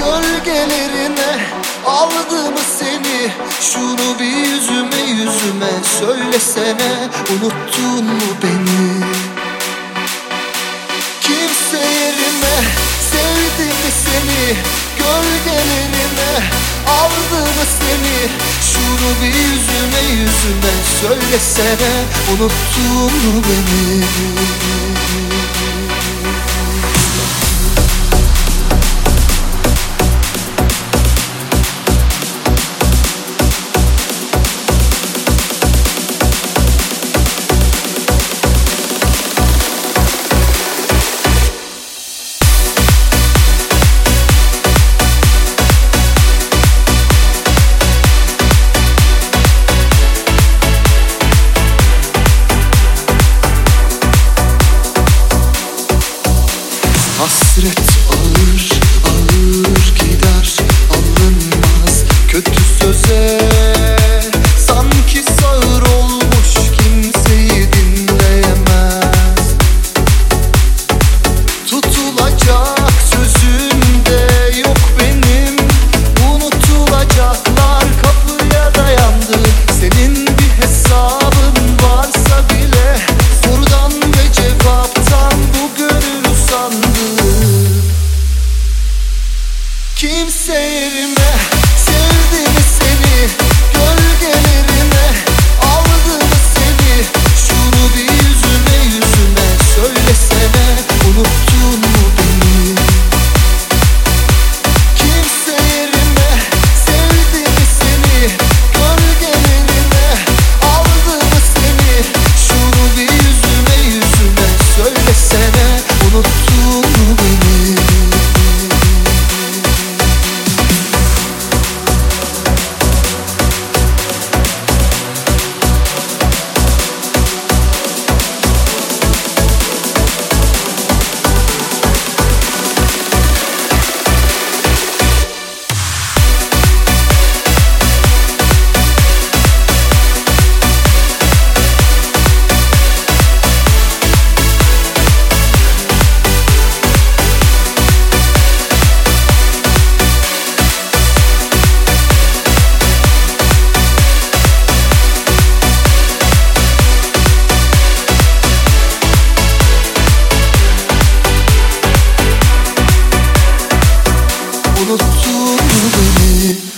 Gölgelerime aldı mı seni. Şunu bir yüzüme yüzüme söylesene Unuttun mu beni? Kimse yerime sevdi mi seni? Gölgelerime aldı mı seni. Şunu bir yüzüme yüzüme söylesene Unuttun mu beni? unuttun beni.